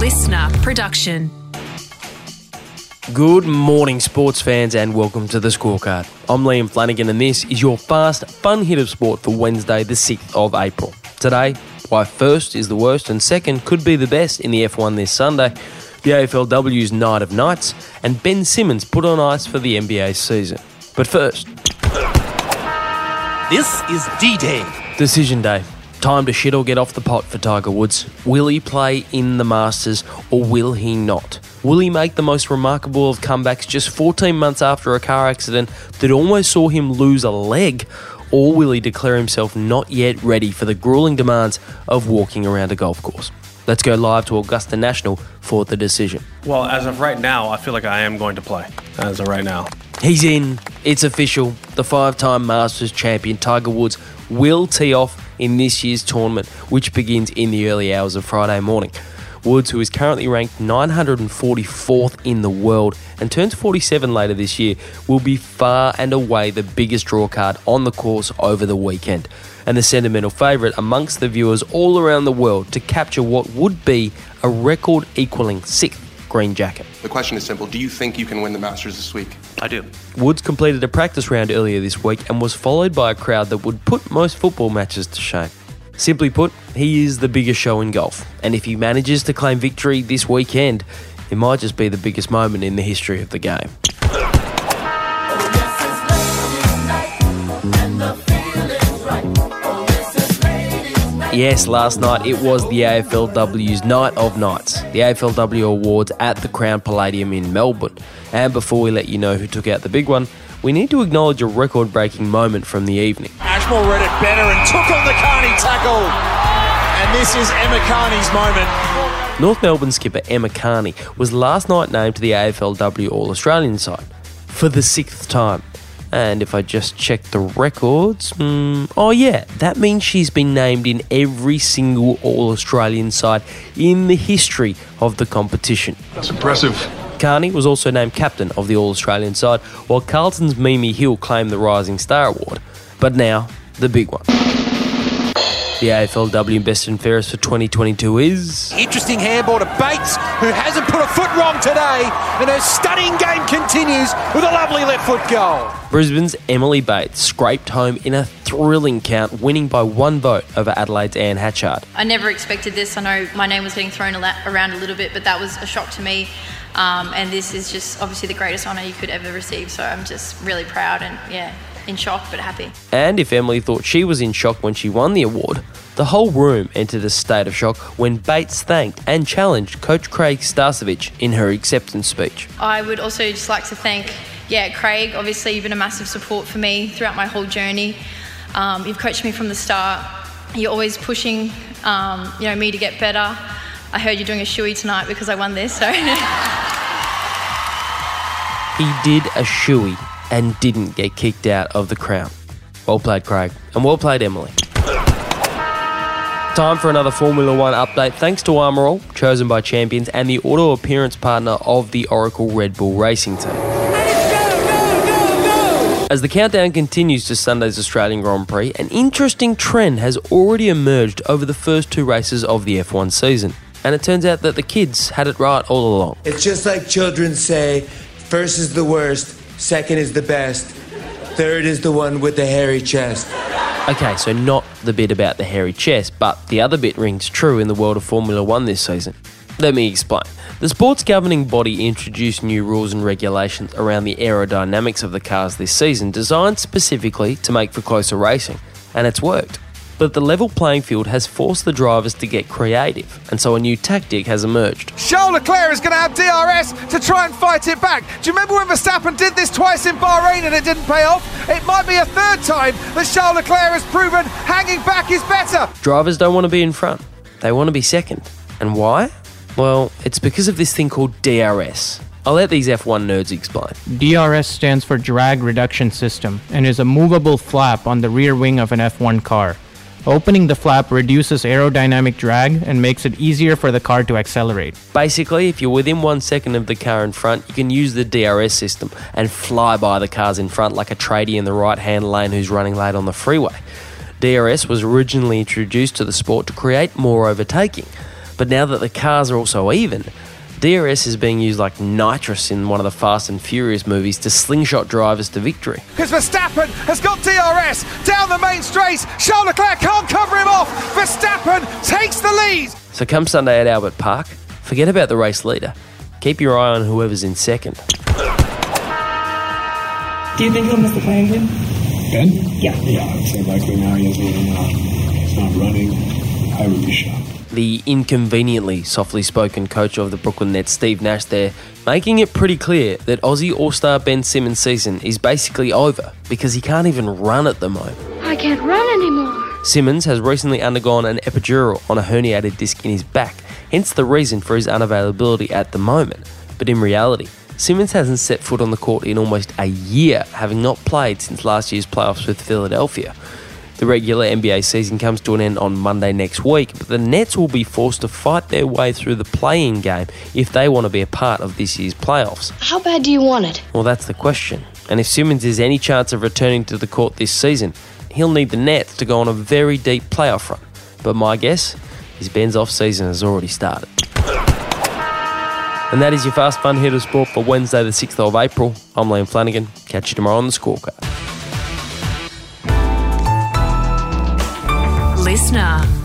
listener production. Good morning, sports fans, and welcome to the scorecard. I'm Liam Flanagan, and this is your fast, fun hit of sport for Wednesday, the 6th of April. Today, why first is the worst and second could be the best in the F1 this Sunday, the AFLW's Night of Nights, and Ben Simmons put on ice for the NBA season. But first, This is D Day. Decision day. Time to shit or get off the pot for Tiger Woods. Will he play in the Masters or will he not? Will he make the most remarkable of comebacks just 14 months after a car accident that almost saw him lose a leg? Or will he declare himself not yet ready for the grueling demands of walking around a golf course? Let's go live to Augusta National for the decision. Well, as of right now, I feel like I am going to play. As of right now. He's in. It's official. The five time Masters champion Tiger Woods will tee off in this year's tournament, which begins in the early hours of Friday morning. Woods, who is currently ranked 944th in the world and turns 47 later this year, will be far and away the biggest draw card on the course over the weekend, and the sentimental favourite amongst the viewers all around the world to capture what would be a record equaling sixth green jacket. The question is simple. Do you think you can win the Masters this week? I do. Woods completed a practice round earlier this week and was followed by a crowd that would put most football matches to shame. Simply put, he is the biggest show in golf, and if he manages to claim victory this weekend, it might just be the biggest moment in the history of the game. Yes, last night it was the AFLW's Night of Nights, the AFLW Awards at the Crown Palladium in Melbourne. And before we let you know who took out the big one, we need to acknowledge a record breaking moment from the evening. Ashmore read it better and took on the Kearney tackle. And this is Emma Kearney's moment. North Melbourne skipper Emma Kearney was last night named to the AFLW All Australian side for the sixth time. And if I just check the records, mm, oh yeah, that means she's been named in every single All Australian side in the history of the competition. That's impressive. Kearney was also named captain of the All Australian side, while Carlton's Mimi Hill claimed the Rising Star Award. But now, the big one. The AFLW Best and Fairest for 2022 is. Interesting handball to Bates, who hasn't put a foot wrong today. And her stunning game continues with a lovely left foot goal. Brisbane's Emily Bates scraped home in a thrilling count, winning by one vote over Adelaide's Anne Hatchard. I never expected this. I know my name was getting thrown around a little bit, but that was a shock to me. Um, and this is just obviously the greatest honour you could ever receive. So I'm just really proud and, yeah, in shock but happy. And if Emily thought she was in shock when she won the award, the whole room entered a state of shock when Bates thanked and challenged Coach Craig Starcevich in her acceptance speech. I would also just like to thank, yeah, Craig. Obviously, you've been a massive support for me throughout my whole journey. Um, you've coached me from the start. You're always pushing, um, you know, me to get better. I heard you're doing a shoey tonight because I won this, so He did a shoey and didn't get kicked out of the crown. Well played, Craig, and well played, Emily. Time for another Formula One update. Thanks to Armor All, chosen by champions and the auto appearance partner of the Oracle Red Bull Racing Team. As the countdown continues to Sunday's Australian Grand Prix, an interesting trend has already emerged over the first two races of the F1 season. And it turns out that the kids had it right all along. It's just like children say first is the worst, second is the best, third is the one with the hairy chest. Okay, so not the bit about the hairy chest, but the other bit rings true in the world of Formula One this season. Let me explain. The sports governing body introduced new rules and regulations around the aerodynamics of the cars this season, designed specifically to make for closer racing, and it's worked. But the level playing field has forced the drivers to get creative, and so a new tactic has emerged. Charles Leclerc is going to have DRS to try and fight it back. Do you remember when Verstappen did this twice in Bahrain and it didn't pay off? It might be a third time that Charles Leclerc has proven hanging back is better. Drivers don't want to be in front, they want to be second. And why? Well, it's because of this thing called DRS. I'll let these F1 nerds explain. DRS stands for Drag Reduction System and is a movable flap on the rear wing of an F1 car. Opening the flap reduces aerodynamic drag and makes it easier for the car to accelerate. Basically, if you're within one second of the car in front, you can use the DRS system and fly by the cars in front like a tradie in the right hand lane who's running late on the freeway. DRS was originally introduced to the sport to create more overtaking, But now that the cars are also even, DRS is being used like nitrous in one of the Fast and Furious movies to slingshot drivers to victory. Because Verstappen has got DRS down the main straight. Charles Leclerc can't cover him off. Verstappen takes the lead. So come Sunday at Albert Park, forget about the race leader. Keep your eye on whoever's in second. Do you think he'll miss the playing game? Ben? Yeah. Yeah, I'd say likely now he hasn't even, uh, he's not running. I would. The inconveniently softly spoken coach of the Brooklyn Nets, Steve Nash, there, making it pretty clear that Aussie All Star Ben Simmons' season is basically over because he can't even run at the moment. I can't run anymore. Simmons has recently undergone an epidural on a herniated disc in his back, hence the reason for his unavailability at the moment. But in reality, Simmons hasn't set foot on the court in almost a year, having not played since last year's playoffs with Philadelphia. The regular NBA season comes to an end on Monday next week, but the Nets will be forced to fight their way through the play-in game if they want to be a part of this year's playoffs. How bad do you want it? Well, that's the question. And if Simmons has any chance of returning to the court this season, he'll need the Nets to go on a very deep playoff run. But my guess is Ben's off season has already started. And that is your fast fun hit of sport for Wednesday, the 6th of April. I'm Liam Flanagan. Catch you tomorrow on the scorecard. Listener.